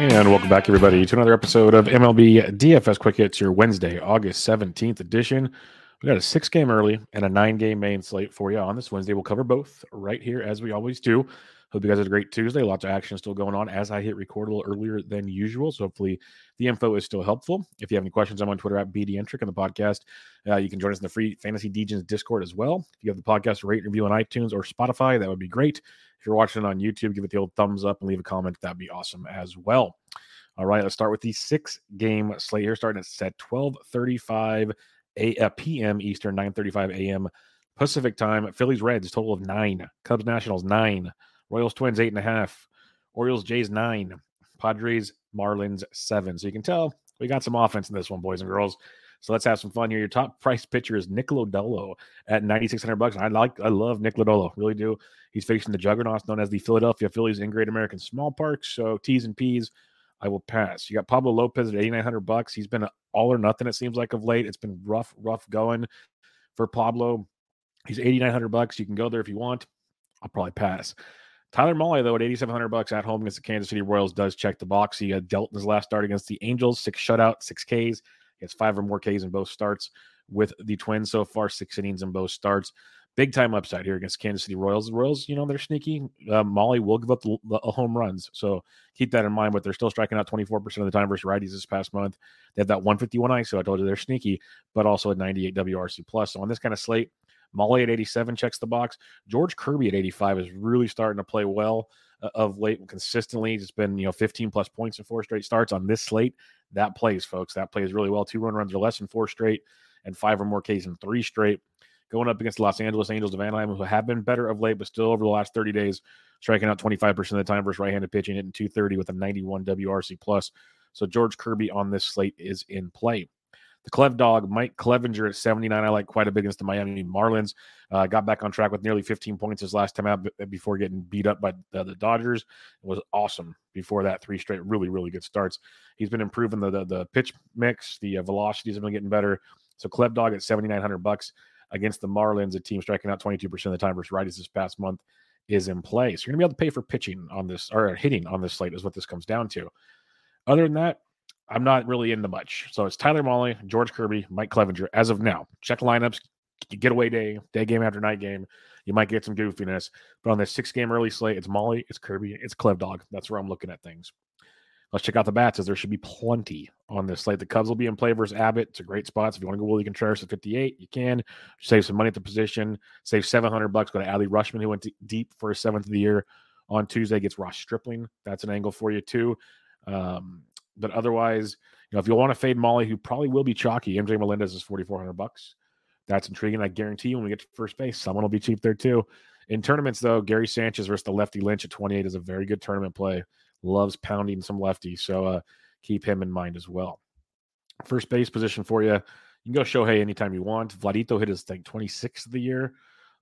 And welcome back, everybody, to another episode of MLB DFS Quick Hits, your Wednesday, August 17th edition. We got a six game early and a nine game main slate for you on this Wednesday. We'll cover both right here, as we always do. Hope you guys had a great Tuesday. Lots of action still going on as I hit record a little earlier than usual. So hopefully the info is still helpful. If you have any questions, I'm on Twitter at BDentric on the podcast. Uh, you can join us in the free Fantasy Degens Discord as well. If you have the podcast, rate review on iTunes or Spotify, that would be great. If you're watching it on YouTube, give it the old thumbs up and leave a comment. That'd be awesome as well. All right, let's start with the six game slate here, starting at 12:35 a, uh, p.m. Eastern, 9:35 a.m. Pacific time. Phillies Reds total of nine. Cubs Nationals nine. Royals Twins eight and a half. Orioles Jays nine. Padres Marlins seven. So you can tell we got some offense in this one, boys and girls. So let's have some fun here. Your top price pitcher is Nick Lodolo at 9600 bucks. I like I love Nick Lodolo, really do. He's facing the juggernauts known as the Philadelphia Phillies in Great American Small Park. So T's and P's, I will pass. You got Pablo Lopez at 8900 bucks. He's been all or nothing it seems like of late. It's been rough rough going for Pablo. He's 8900 bucks. You can go there if you want. I'll probably pass. Tyler Mahle, though, at 8,700 bucks at home against the Kansas City Royals, does check the box. He had dealt in his last start against the Angels, six shutout, six Ks. He has five or more Ks in both starts with the Twins so far, six innings in both starts. Big time upside here against Kansas City Royals. The Royals, you know, they're sneaky. Uh, Mahle will give up the, the home runs. So keep that in mind, but they're still striking out 24% of the time versus righties this past month. They have that 151 ISO. I told you they're sneaky, but also a 98 WRC plus. So on this kind of slate, Mahle at 87 checks the box. George Kirby at 85 is really starting to play well uh, of late consistently. It's been, you know, 15 plus points in four straight starts on this slate. That plays, folks. That plays really well. Two run runs or less in four straight and five or more Ks in three straight. Going up against the Los Angeles Angels of Anaheim, who have been better of late, but still over the last 30 days, striking out 25% of the time versus right-handed pitching, hitting 230 with a 91 WRC plus. So George Kirby on this slate is in play. The Clev dog, Mike Clevenger at 79, I like quite a bit against the Miami Marlins. Uh, got back on track with nearly 15 points his last time out before getting beat up by the, the Dodgers. It was awesome before that. Three straight, really, really good starts. He's been improving the the, the pitch mix, the uh, velocities have been getting better. So Clev dog at 7,900 bucks against the Marlins, a team striking out 22% of the time versus righties this past month, is in play. So you're going to be able to pay for pitching on this or hitting on this slate, is what this comes down to. Other than that, I'm not really into much. So it's Tyler Mahle, George Kirby, Mike Clevenger as of now. Check lineups, getaway day, day game after night game. You might get some goofiness, but on this six game early slate, it's Mahle, it's Kirby, it's Clev Dog. That's where I'm looking at things. Let's check out the bats as there should be plenty on this slate. The Cubs will be in play versus Abbott. It's a great spot. So if you want to go Willie Contreras at 58, you can save some money at the position. Save 700 bucks. Go to Adley Rutschman, who went deep for his seventh of the year on Tuesday. Gets Ross Stripling. That's an angle for you too. Um, but otherwise, you know, if you want to fade Mahle, who probably will be chalky, MJ Melendez is 4,400 bucks. That's intriguing. I guarantee you when we get to first base, someone will be cheap there too. In tournaments, though, Gary Sanchez versus the lefty Lynch at 28 is a very good tournament play. Loves pounding some lefty. So uh, keep him in mind as well. First base position for you. You can go Shohei anytime you want. Vladito hit his thing 26th of the year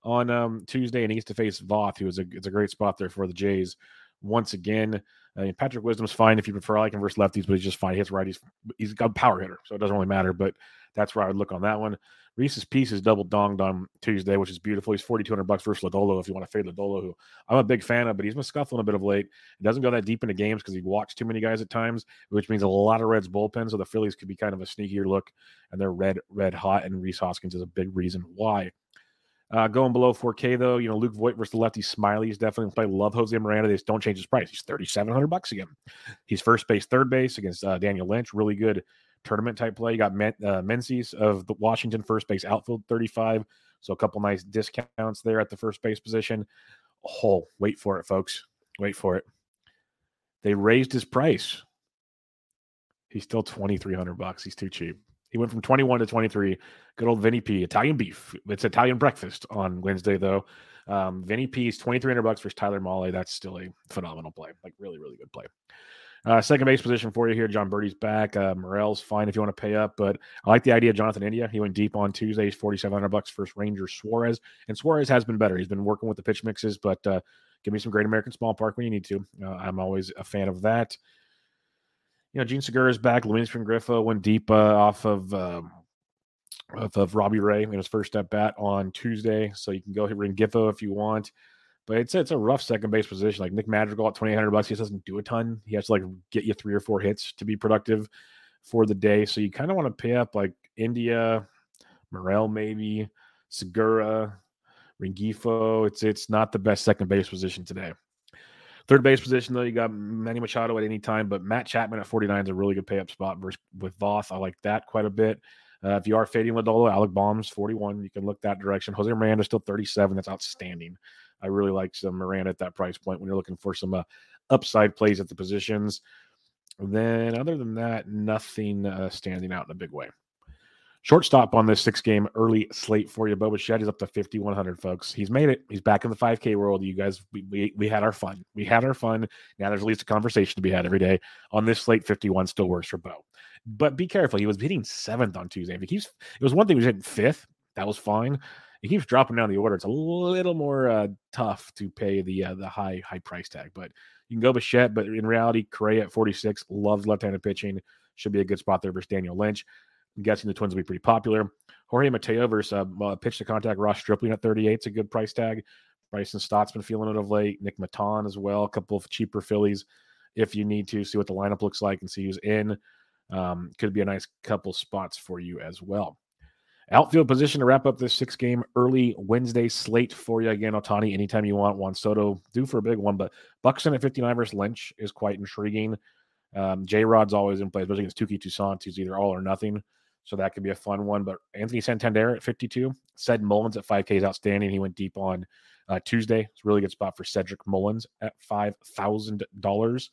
on um, Tuesday, and he needs to face Voth, who is a it's a great spot there for the Jays once again. I Patrick Wisdom's fine if you prefer. I can versus lefties, but he's just fine. He hits righties. He's got a power hitter, so it doesn't really matter. But that's where I would look on that one. Reese's piece is double donged on Tuesday, which is beautiful. He's 4,200 bucks versus Lodolo if you want to fade Lodolo, who I'm a big fan of, but he's been scuffling a bit of late. He doesn't go that deep into games because he walks too many guys at times, which means a lot of Reds bullpen. So the Phillies could be kind of a sneakier look, and they're red, red hot, and Rhys Hoskins is a big reason why. Uh, going below 4K though, you know Luke Voit versus the lefty Smyly is definitely play. Love Jose Miranda. They just don't change his price. He's 3,700 bucks again. He's first base, third base against uh, Daniel Lynch. Really good tournament type play. You got Men- uh, Meneses of the Washington first base outfield 35. So a couple nice discounts there at the first base position. Oh, wait for it, folks. Wait for it. They raised his price. He's still 2,300 bucks. He's too cheap. He went from 21 to 23. Good old Vinny P. Italian beef. It's Italian breakfast on Wednesday, though. Um, Vinny P is 2,300 bucks versus Tyler Mahle. That's still a phenomenal play. Like, really, really good play. Uh, second base position for you here. Jon Berti's back. Uh, Morel's fine if you want to pay up, but I like the idea of Jonathan India. He went deep on Tuesday. He's 4,700 bucks versus Ranger Suarez. And Suarez has been better. He's been working with the pitch mixes, but uh, give me some Great American Small Park when you need to. Uh, I'm always a fan of that you know, Jean Segura is back. Luis Rengifo went deep uh, off of, um, of, of Robbie Ray in his first step bat on Tuesday. So you can go hit Rengifo if you want. But it's it's a rough second base position. Like Nick Madrigal at twenty eight hundred bucks, he doesn't do a ton. He has to like get you three or four hits to be productive for the day. So you kind of want to pay up like India, Morel maybe, Segura, Rengifo. It's it's not the best second base position today. Third base position, though, you got Manny Machado at any time, but Matt Chapman at 49 is a really good pay up spot versus, with Voth. I like that quite a bit. Uh, if you are fading Lodolo, Alec Bohm's 41. You can look that direction. Jose Miranda still 37. That's outstanding. I really like some Miranda at that price point when you're looking for some uh, upside plays at the positions. Then, other than that, nothing uh, standing out in a big way. Shortstop on this six game early slate for you. Bo Bichette is up to 5,100, folks. He's made it. He's back in the 5K world. You guys, we, we, we had our fun. We had our fun. Now there's at least a conversation to be had every day. On this slate, 51 still works for Bo. But be careful. He was hitting seventh on Tuesday. If he keeps, it was one thing he was hitting fifth. That was fine. He keeps dropping down the order. It's a little more uh, tough to pay the uh, the high high price tag. But you can go Bichette. But in reality, Correa at 46 loves left-handed pitching. Should be a good spot there versus Daniel Lynch. I'm guessing the Twins will be pretty popular. Jorge Mateo versus uh, pitch to contact Ross Stripling at 38 is a good price tag. Bryson Stott's been feeling it of late. Nick Maton as well. A couple of cheaper Phillies if you need to see what the lineup looks like and see who's in. Um, could be a nice couple spots for you as well. Outfield position to wrap up this six game early Wednesday slate for you. Again, Ohtani, anytime you want. Juan Soto, due for a big one, but Buxton at 59 versus Lynch is quite intriguing. Um, J Rod's always in play, especially against Touki Toussaint, who's either all or nothing. So that could be a fun one. But Anthony Santander at 52, Ced Mullins at 5K is outstanding. He went deep on uh, Tuesday. It's a really good spot for Cedric Mullins at $5,000.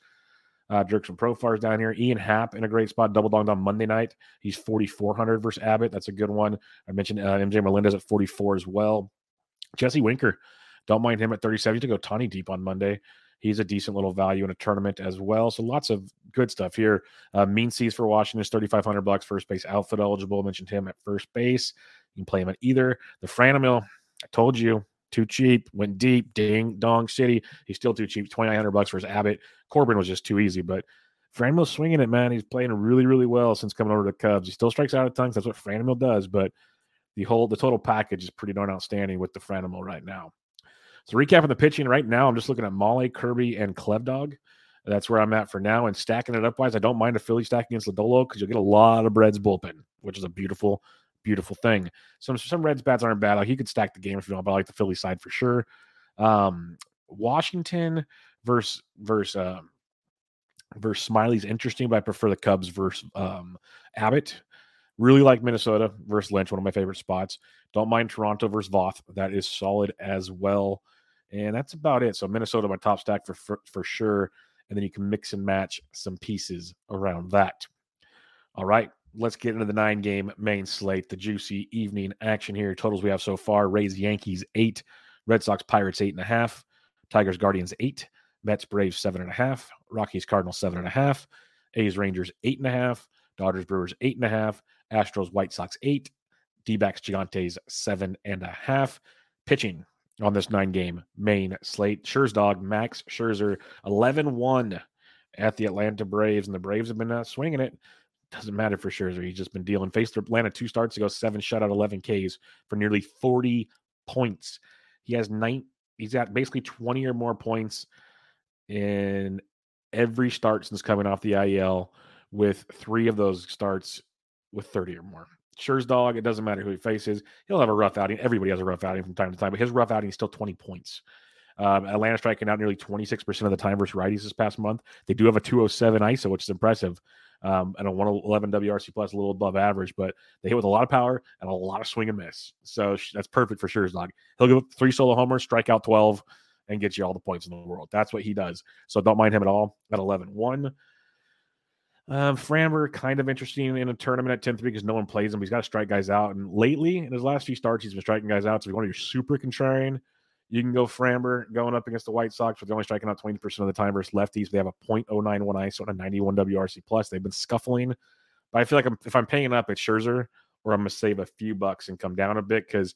Uh, Jurickson Profar down here. Ian Happ in a great spot, double donged on Monday night. He's 4,400 versus Abbott. That's a good one. I mentioned uh, MJ Melendez at 44 as well. Jesse Winker, don't mind him at 37. to go Tawny deep on Monday he's a decent little value in a tournament as well. So lots of good stuff here. Uh, Meneses for Washington is 3,500 bucks. First base outfit eligible. I mentioned him at first base. You can play him at either. The Franmil, I told you, too cheap. Went deep. Ding dong city. He's still too cheap. 2,900 bucks for his Abbott. Corbin was just too easy, but Franmil's swinging it, man. He's playing really, really well since coming over to the Cubs. He still strikes out at times. That's what Franmil does, but the whole the total package is pretty darn outstanding with the Franmil right now. So recapping the pitching right now, I'm just looking at Mahle, Kirby, and Clevdog. That's where I'm at for now. And stacking it up wise, I don't mind a Philly stack against Lodolo because you'll get a lot of Reds bullpen, which is a beautiful, beautiful thing. Some some Reds bats aren't bad. Like you could stack the game if you want, but I like the Philly side for sure. Um, Washington versus versus uh, versus Smyly's interesting, but I prefer the Cubs versus um, Abbott. Really like Minnesota versus Lynch, one of my favorite spots. Don't mind Toronto versus Voth. That is solid as well. And that's about it. So Minnesota, my top stack for, for, for sure. And then you can mix and match some pieces around that. All right, let's get into the nine game main slate, the juicy evening action here. Totals we have so far Rays, Yankees, eight, Red Sox, Pirates, eight and a half, Tigers, Guardians, eight, Mets, Braves, seven and a half, Rockies, Cardinals, seven and a half, A's, Rangers, eight and a half, Dodgers, Brewers, eight and a half, Astros, White Sox, eight, D backs, Gigantes, seven and a half. Pitching on this nine game main slate. Dog, Max Scherzer, 11 1 at the Atlanta Braves, and the Braves have been uh, swinging it. Doesn't matter for Scherzer. He's just been dealing. Faced Atlanta two starts ago, seven shutout, 11 Ks for nearly 40 points. He has nine. He's got basically 20 or more points in every start since coming off the IL, with three of those starts with 30 or more. Scherz dog, it doesn't matter who he faces. He'll have a rough outing. Everybody has a rough outing from time to time, but his rough outing is still 20 points. Um, Atlanta striking out nearly 26% of the time versus righties this past month. They do have a 207 ISO, which is impressive, um, and a 111 WRC plus, a little above average, but they hit with a lot of power and a lot of swing and miss. So that's perfect for Scherzog. He'll give up three solo homers, strike out 12, and get you all the points in the world. That's what he does. So don't mind him at all at 11 1. Um, Framber, kind of interesting in a tournament at 10 3 because no one plays him. He's got to strike guys out. And lately, in his last few starts, he's been striking guys out. So if you want to be super contrarian, you can go Framber going up against the White Sox, but they're only striking out 20% of the time versus lefties. They have a 0.091 ISO and a 91 WRC plus. They've been scuffling. But I feel like I'm, if I'm paying up at Scherzer, or I'm going to save a few bucks and come down a bit because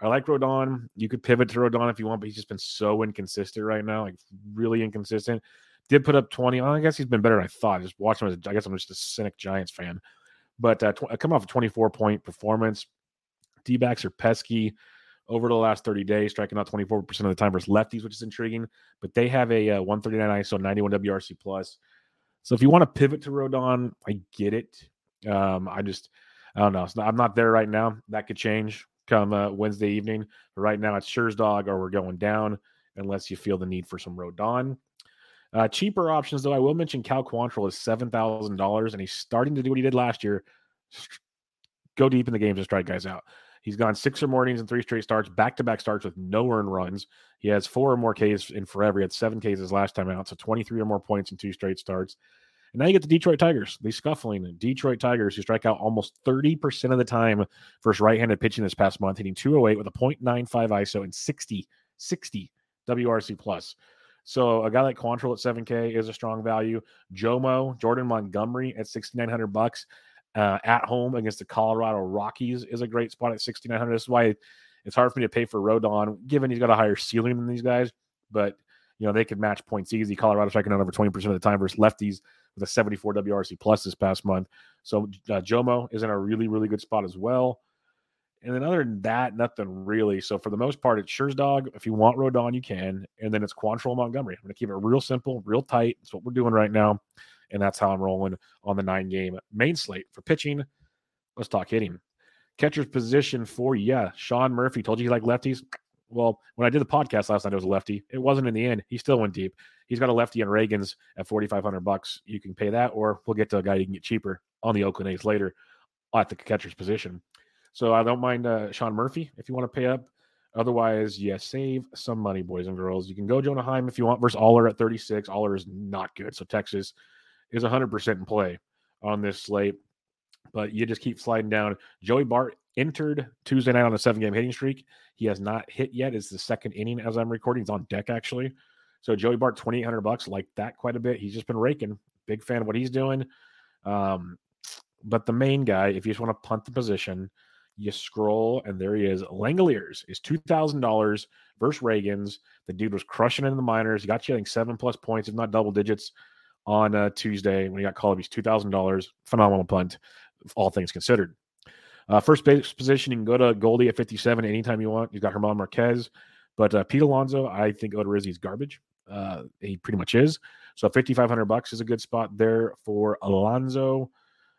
I like Rodon. You could pivot to Rodon if you want, but he's just been so inconsistent right now, like really inconsistent. Did put up 20. I guess he's been better than I thought. Just watching him, as, I guess I'm just a cynic Giants fan. But uh, tw- come off a 24 point performance. D backs are pesky over the last 30 days, striking out 24% of the time versus lefties, which is intriguing. But they have a uh, 139 ISO, 91 WRC plus. So if you want to pivot to Rodon, I get it. Um, I just, I don't know. Not, I'm not there right now. That could change come uh, Wednesday evening. But right now, it's Scherz dog or we're going down unless you feel the need for some Rodon. Uh, cheaper options, though, I will mention Cal Quantrill is seven thousand dollars, and he's starting to do what he did last year: go deep in the games and strike guys out. He's gone six or more innings and three straight starts, back to back starts with no earned runs. He has four or more Ks in forever. He had seven Ks last time out, so 23 or more points in two straight starts. And now you get the Detroit Tigers, the scuffling Detroit Tigers, who strike out almost 30% of the time versus right handed pitching this past month, hitting 208 with a 0.95 ISO and 60, 60 WRC plus. So a guy like Quantrill at 7K is a strong value. Jomo, Jordan Montgomery at 6,900 bucks uh, at home against the Colorado Rockies is a great spot at 6,900. This is why it's hard for me to pay for Rodon, given he's got a higher ceiling than these guys. But you know they could match points easy. Colorado striking out over 20% of the time versus lefties with a 74 WRC plus this past month. So uh, Jomo is in a really really good spot as well. And then other than that, nothing really. So for the most part, it's Scherz dog. If you want Rodon, you can. And then it's Quantrill Montgomery. I'm going to keep it real simple, real tight. That's what we're doing right now. And that's how I'm rolling on the nine game main slate for pitching. Let's talk hitting. Catcher's position for yeah, Sean Murphy told you he liked lefties. Well, when I did the podcast last night, it was a lefty. It wasn't in the end. He still went deep. He's got a lefty on Ragans at 4,500 bucks. You can pay that, or we'll get to a guy you can get cheaper on the Oakland A's later at the catcher's position. So I don't mind uh, Sean Murphy if you want to pay up. Otherwise, yeah, save some money, boys and girls. You can go Jonah Heim if you want versus Oller at 36. Oller is not good. So Texas is 100% in play on this slate. But you just keep sliding down. Joey Bart entered Tuesday night on a seven game hitting streak. He has not hit yet. It's the second inning as I'm recording. He's on deck, actually. So Joey Bart, 2,800 bucks, like that quite a bit. He's just been raking. Big fan of what he's doing. Um, but the main guy, if you just want to punt the position, you scroll and there he is. Langeliers is two thousand dollars versus Ragans. The dude was crushing in the minors. He got you I think seven plus points, if not double digits, on uh, Tuesday when he got called. He's two thousand dollars. Phenomenal punt, all things considered. Uh, first base position, you can go to Goldie at 57 anytime you want. You've got Germán Marquez, but uh, Pete Alonso, I think Odorizzi's garbage. Uh, he pretty much is. So 5,500 bucks is a good spot there for Alonso.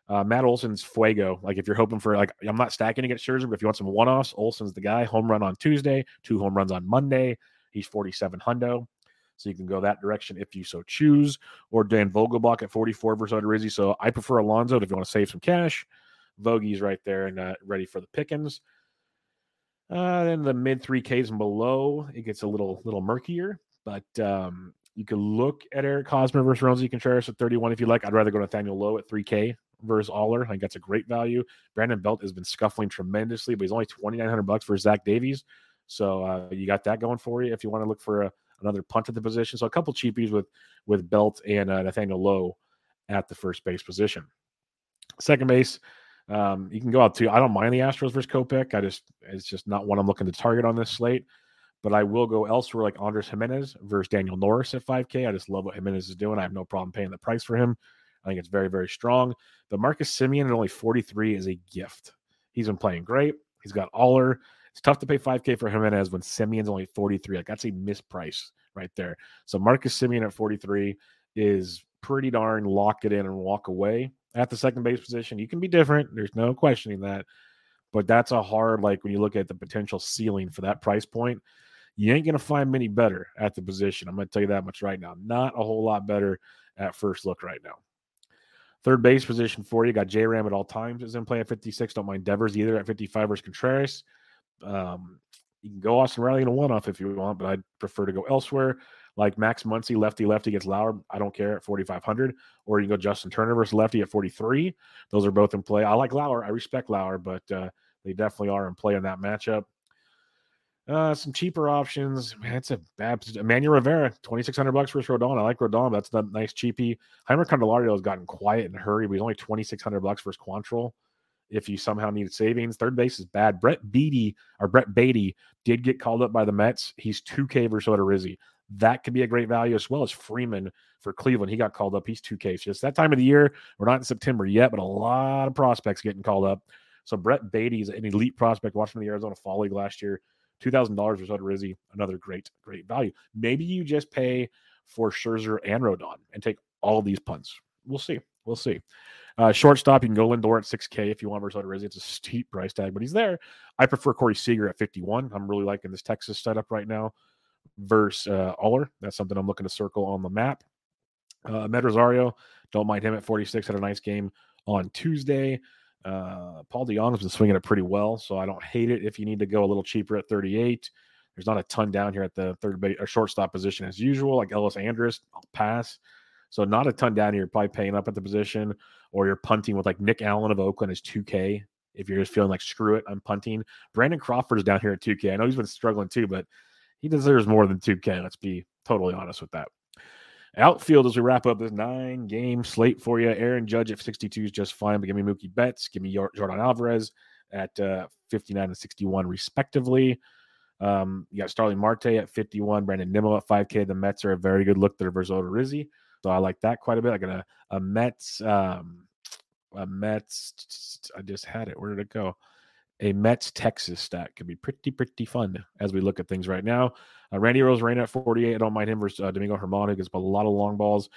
Uh, Matt Olson's Fuego. Like if you're hoping for like I'm not stacking against Scherzer, but if you want some one-offs, Olson's the guy. Home run on Tuesday, two home runs on Monday. He's 47 hundo. So you can go that direction if you so choose. Or Dan Vogelbach at 44 versus Odorizzi. So I prefer Alonso if you want to save some cash. Vogie's right there and uh, ready for the pickings. Uh, then the mid three Ks and below, it gets a little little murkier. But um, you can look at Eric Hosmer versus Roansy Contreras at 31 if you like. I'd rather go Nathaniel Lowe at 3K versus Oller. I think that's a great value. Brandon Belt has been scuffling tremendously, but he's only 2,900 bucks for Zach Davies. So uh, you got that going for you if you want to look for a, another punt at the position. So a couple cheapies with with Belt and uh, Nathaniel Lowe at the first base position. Second base, um, you can go out to. I don't mind the Astros versus Kopech. I just it's just not one I'm looking to target on this slate. but I will go elsewhere like Andres Gimenez versus Daniel Norris at 5K. I just love what Gimenez is doing. I have no problem paying the price for him. I think it's very, very strong. But Marcus Semien at only 43 is a gift. He's been playing great. He's got Oller. It's tough to pay 5K for Gimenez when Semien's only 43. Like that's a misprice right there. So Marcus Semien at 43 is pretty darn lock it in and walk away at the second base position. You can be different. There's no questioning that. But that's a hard, like when you look at the potential ceiling for that price point, you ain't going to find many better at the position. I'm going to tell you that much right now. Not a whole lot better at first look right now. Third base position for you got J Ram at all times is in play at 56. Don't mind Devers either at 55 versus Contreras. Um, you can go Austin Riley in a one off if you want, but I'd prefer to go elsewhere. Like Max Muncy, lefty lefty gets Lauer. I don't care at 4,500. Or you can go Justin Turner versus lefty at 43. Those are both in play. I like Lauer. I respect Lauer, but uh, they definitely are in play in that matchup. Uh, some cheaper options. Man, it's a bad. Emmanuel Rivera, twenty six hundred bucks for Rodon. I like Rodon. That's a nice cheapy. Jeimer Candelario has gotten quiet and hurry, but he's only twenty six hundred bucks versus Quantrill. If you somehow need savings, third base is bad. Brett Baty or Brett Baty did get called up by the Mets. He's two K versus Odorizzi. That could be a great value as well as Freeman for Cleveland. He got called up. He's two K. Just that time of the year. We're not in September yet, but a lot of prospects getting called up. So Brett Baty is an elite prospect. Watching the Arizona Fall League last year two thousand dollars for Rizzi, another great, great value. Maybe you just pay for Scherzer and Rodon and take all these punts. We'll see. We'll see. Uh, shortstop, you can go Lindor at 6K if you want versus Rizzi. It's a steep price tag, but he's there. I prefer Corey Seager at 51. I'm really liking this Texas setup right now versus uh, Oller. That's something I'm looking to circle on the map. Uh, Med Rosario, don't mind him at 46. Had a nice game on Tuesday. Uh, Paul DeJong's been swinging it pretty well, so I don't hate it if you need to go a little cheaper at 38. There's not a ton down here at the third base or shortstop position as usual, like Elvis Andrus. I'll pass. So not a ton down here. You're probably paying up at the position, or you're punting with like Nick Allen of Oakland is 2K. If you're just feeling like screw it, I'm punting. Brandon Crawford's down here at 2K. I know he's been struggling too, but he deserves more than 2K. Let's be totally honest with that. Outfield as we wrap up this nine game slate for you. Aaron Judge at 62 is just fine, but give me Mookie Betts, give me Yordan Alvarez at uh, 59 and 61, respectively. Um, you got Starling Marte at 51, Brandon Nimmo at 5K. The Mets are a very good look there versus Rizzi. So I like that quite a bit. I got a, a Mets, um, a Mets, I just had it. Where did it go? A Mets Texas stat could be pretty, pretty fun as we look at things right now. Uh, Randy Arozarena at 48. I don't mind him versus uh, Domingo Germán, who gets a lot of long balls.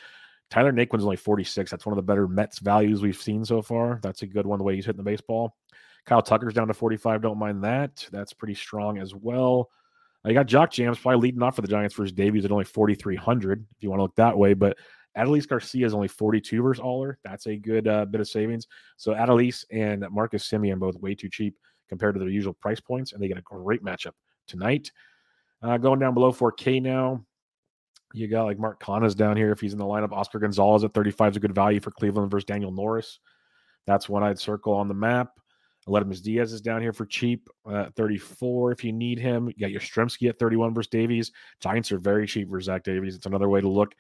Tyler Naquin's only 46. That's one of the better Mets values we've seen so far. That's a good one, the way he's hitting the baseball. Kyle Tucker's down to 45. Don't mind that. That's pretty strong as well. Uh, you got Jock Jams probably leading off for the Giants versus Davies at only 4,300, if you want to look that way. But Adolis Garcia is only 42 versus Oller. That's a good uh, bit of savings. So Adolis and Marcus Semien both way too cheap compared to their usual price points, and they get a great matchup tonight. Uh, going down below 4K now, you got like Mark Canha's down here if he's in the lineup. Oscar Gonzalez at 35 is a good value for Cleveland versus Daniel Norris. That's one I'd circle on the map. Aledmys Diaz is down here for cheap uh, 34 if you need him. You got Yastrzemski at 31 versus Davies. Giants are very cheap for Zach Davies. It's another way to look.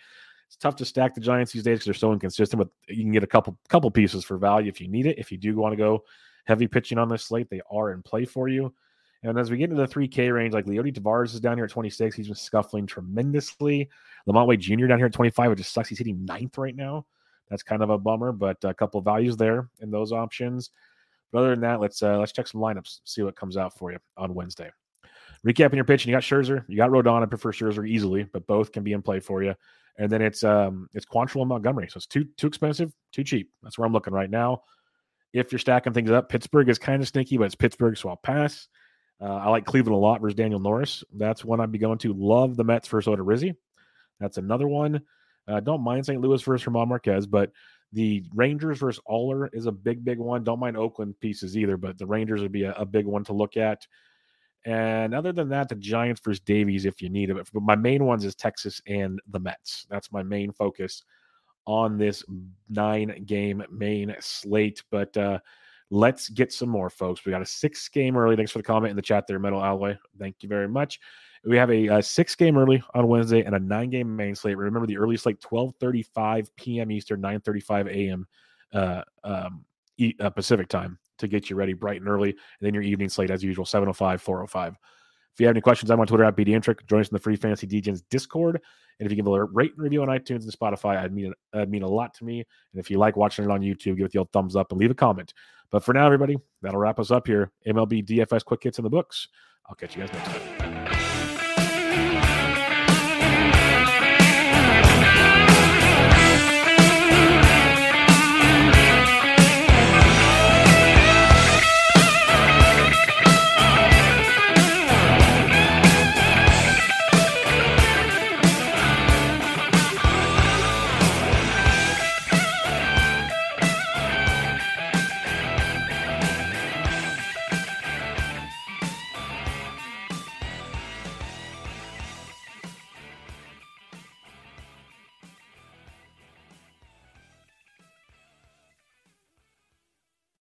It's tough to stack the Giants these days because they're so inconsistent, but you can get a couple couple pieces for value if you need it. If you do want to go heavy pitching on this slate. They are in play for you. And as we get into the 3K range, like Leody Taveras is down here at 26. He's been scuffling tremendously. LaMonte Wade Jr. down here at 25. which just sucks. He's hitting ninth right now. That's kind of a bummer, but a couple values there in those options. But other than that, let's uh, let's check some lineups, see what comes out for you on Wednesday. Recapping your pitching, you got Scherzer, you got Rodon. I prefer Scherzer easily, but both can be in play for you. And then it's um it's Quantrill and Montgomery, so it's too too expensive, too cheap. That's where I'm looking right now if you're stacking things up. Pittsburgh is kind of sneaky, but it's Pittsburgh, so I'll pass. Uh, I like Cleveland a lot versus Daniel Norris. That's one I'd be going to. Love the Mets versus Odorizzi. That's another one. Uh, don't mind St. Louis versus Germán Marquez, but the Rangers versus Oller is a big, big one. Don't mind Oakland pieces either, but the Rangers would be a, a big one to look at. And other than that, the Giants versus Davies if you need it. But my main ones is Texas and the Mets. That's my main focus on this nine game main slate. But uh, let's get some more, folks. We got a six game early. Thanks for the comment in the chat there, Metal Alloy. Thank you very much. We have a, a, six game early on Wednesday and a nine game main slate. Remember the early slate, 12:35 p.m. Eastern, 9:35 a.m. Uh, um, uh, Pacific time to get you ready bright and early. And then your evening slate, as usual, 7:05, 4:05. If you have any questions, I'm on Twitter at BDintric. Join us in the Free Fantasy DGens Discord. And if you give a rate and review on iTunes and Spotify, I'd mean, it'd mean a lot to me. And if you like watching it on YouTube, give it the old thumbs up and leave a comment. But for now, everybody, that'll wrap us up here. MLB DFS quick hits in the books. I'll catch you guys next time.